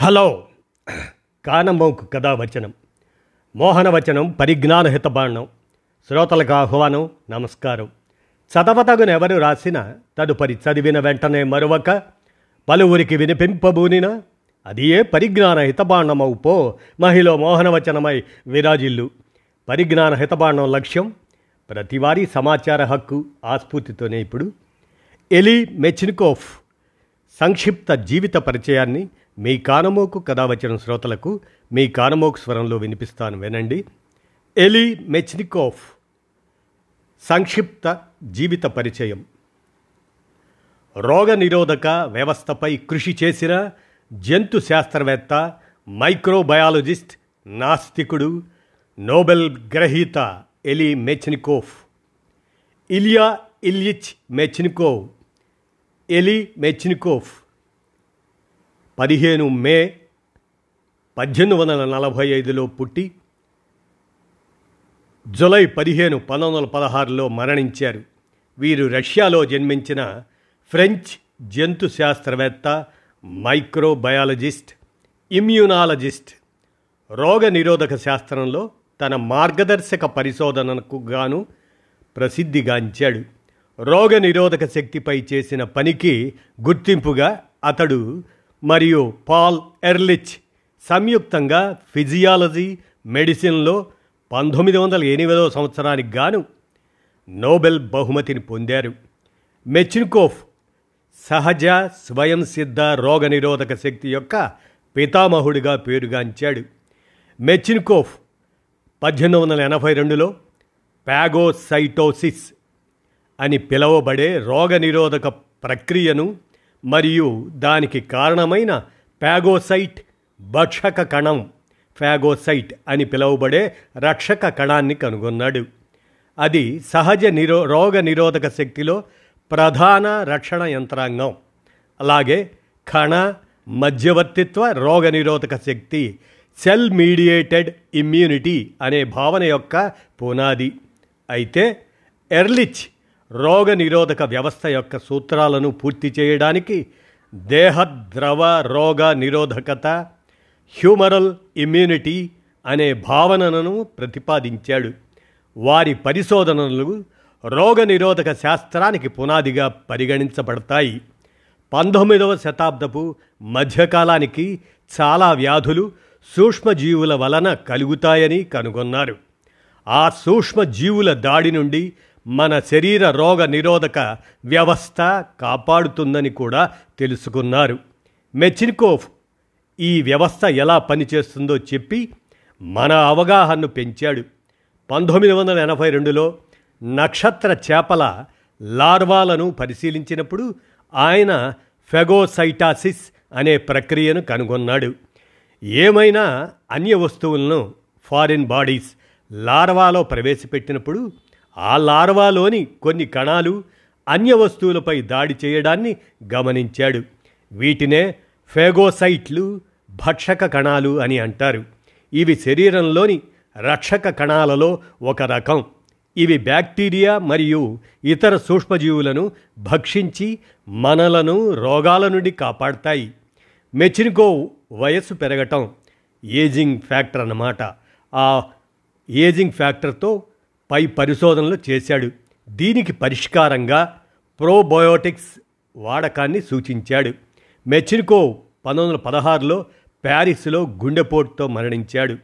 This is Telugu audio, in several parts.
హలో. కానమోకు కథావచనం. మోహనవచనం పరిజ్ఞాన హితబాణం శ్రోతలకు ఆహ్వానం నమస్కారం. చదవతగున ఎవరు రాసిన తదుపరి చదివిన వెంటనే మరొక పలువురికి వినిపింపబూనిన అది ఏ పరిజ్ఞాన హితబాండమవు పో మహిళ మోహనవచనమై విరాజిల్లు. పరిజ్ఞాన హితబాండం లక్ష్యం ప్రతివారీ సమాచార హక్కు ఆస్ఫూర్తితోనే ఇప్పుడు. ఎలీ మెచ్నికోఫ్ సంక్షిప్త జీవిత పరిచయాన్ని మీ కానమోకు కథావచన శ్రోతలకు మీ కానమోకు స్వరంలో వినిపిస్తాను వినండి. ఎలి మెచ్నికోఫ్. సంక్షిప్త జీవిత పరిచయం. రోగ నిరోధక వ్యవస్థపై కృషి చేసిన జంతు శాస్త్రవేత్త మైక్రోబయాలజిస్ట్ నాస్తికుడు నోబెల్ గ్రహీత ఎలి మెచ్నికోఫ్. ఇలియా ఇల్యిచ్ మెచ్నికోవ్. ఎలి మెచ్నికోఫ్. పదిహేను మే పద్దెనిమిది వందల నలభై ఐదులో పుట్టి జులై పదిహేను పంతొమ్మిది వందల పదహారులో మరణించారు. వీరు రష్యాలో జన్మించిన ఫ్రెంచ్ జంతు శాస్త్రవేత్త మైక్రోబయాలజిస్ట్ ఇమ్యూనాలజిస్ట్ రోగ నిరోధక శాస్త్రంలో తన మార్గదర్శక పరిశోధనకు గాను ప్రసిద్ధిగాంచాడు. రోగ నిరోధక శక్తిపై చేసిన పనికి గుర్తింపుగా అతడు మరియు పాల్ ఎర్లిచ్ సంయుక్తంగా ఫిజియాలజీ మెడిసిన్లో పంతొమ్మిది వందల ఎనిమిదవ సంవత్సరానికి గాను నోబెల్ బహుమతిని పొందారు. మెచిన్కోఫ్ సహజ స్వయం సిద్ధ రోగనిరోధక శక్తి యొక్క పితామహుడిగా పేరుగాంచాడు. మెచిన్కోఫ్ పద్దెనిమిది వందల ఎనభై రెండులో ప్యాగోసైటోసిస్ అని పిలువబడే రోగనిరోధక ప్రక్రియను మరియు దానికి కారణమైన ప్యాగోసైట్ భక్షక కణం. ఫ్యాగోసైట్ అని పిలువబడే రక్షక కణాన్ని కనుగొన్నాడు. అది సహజ నిరో రోగ నిరోధక శక్తిలో ప్రధాన రక్షణ యంత్రాంగం. అలాగే కణ మధ్యవర్తిత్వ రోగ నిరోధక శక్తి సెల్ మీడియేటెడ్ ఇమ్యూనిటీ అనే భావన యొక్క పునాది. అయితే ఎర్లిచ్ రోగ నిరోధక వ్యవస్థ యొక్క సూత్రాలను పూర్తి చేయడానికి దేహ ద్రవ రోగ నిరోధకత హ్యూమరల్ ఇమ్యూనిటీ అనే భావనను ప్రతిపాదించాడు. వారి పరిశోధనలు రోగ నిరోధక శాస్త్రానికి పునాదిగా పరిగణించబడతాయి. పంతొమ్మిదవ శతాబ్దపు మధ్యకాలానికి చాలా వ్యాధులు సూక్ష్మజీవుల వలన కలుగుతాయని కనుగొన్నారు. ఆ సూక్ష్మజీవుల దాడి నుండి మన శరీర రోగ నిరోధక వ్యవస్థ కాపాడుతుందని కూడా తెలుసుకున్నారు. మెచిన్కోఫ్ ఈ వ్యవస్థ ఎలా పనిచేస్తుందో చెప్పి మన అవగాహనను పెంచాడు. పంతొమ్మిది వందల ఎనభై రెండులో నక్షత్ర చేపల లార్వాలను పరిశీలించినప్పుడు ఆయన ఫెగోసైటాసిస్ అనే ప్రక్రియను కనుగొన్నాడు. ఏమైనా అన్య వస్తువులను ఫారిన్ బాడీస్ లార్వాలో ప్రవేశపెట్టినప్పుడు ఆ లార్వాలోని కొన్ని కణాలు అన్య వస్తువులపై దాడి చేయడాన్ని గమనించాడు. వీటినే ఫేగోసైట్లు భక్షక కణాలు అని అంటారు. ఇవి శరీరంలోని రక్షక కణాలలో ఒక రకం. ఇవి బ్యాక్టీరియా మరియు ఇతర సూక్ష్మజీవులను భక్షించి మనలను రోగాల నుండి కాపాడతాయి. మెచినికో వయస్సు పెరగటం ఏజింగ్ ఫ్యాక్టర్ అన్నమాట. ఆ ఏజింగ్ ఫ్యాక్టర్తో పై పరిశోధనలు చేశాడు. దీనికి పరిష్కారంగా ప్రోబయోటిక్స్ వాడకాన్ని సూచించాడు. మెచినికో పంతొమ్మిది వందల పదహారులో ప్యారిస్లో గుండెపోటుతో మరణించాడు.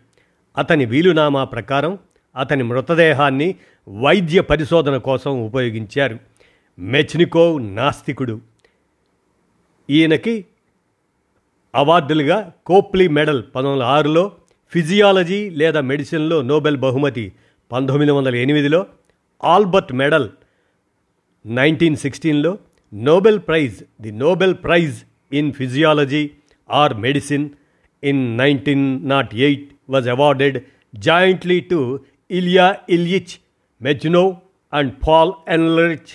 అతని వీలునామా ప్రకారం అతని మృతదేహాన్ని వైద్య పరిశోధన కోసం ఉపయోగించారు. మెచ్నికోవ్ నాస్తికుడు. ఈయనకి అవార్డులుగా కోప్లీ మెడల్ పంతొమ్మిది వందల ఆరులో ఫిజియాలజీ లేదా మెడిసిన్లో నోబెల్ బహుమతి పంతొమ్మిది వందల ఎనిమిదిలో ఆల్బర్ట్ మెడల్ నైన్టీన్ సిక్స్టీన్లో Nobel prize the Nobel prize in physiology or medicine in nineteen nought eight was awarded jointly to Ilya Ilyich Mechnikov and Paul Ehrlich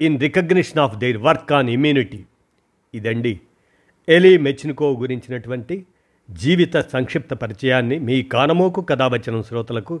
in recognition of their work on immunity. ఇదండి ఎలీ మెచ్నికో గురించినటువంటి జీవిత సంక్షిప్త పరిచయాన్ని మీ కానమోకు కథావచనం శ్రోతలకు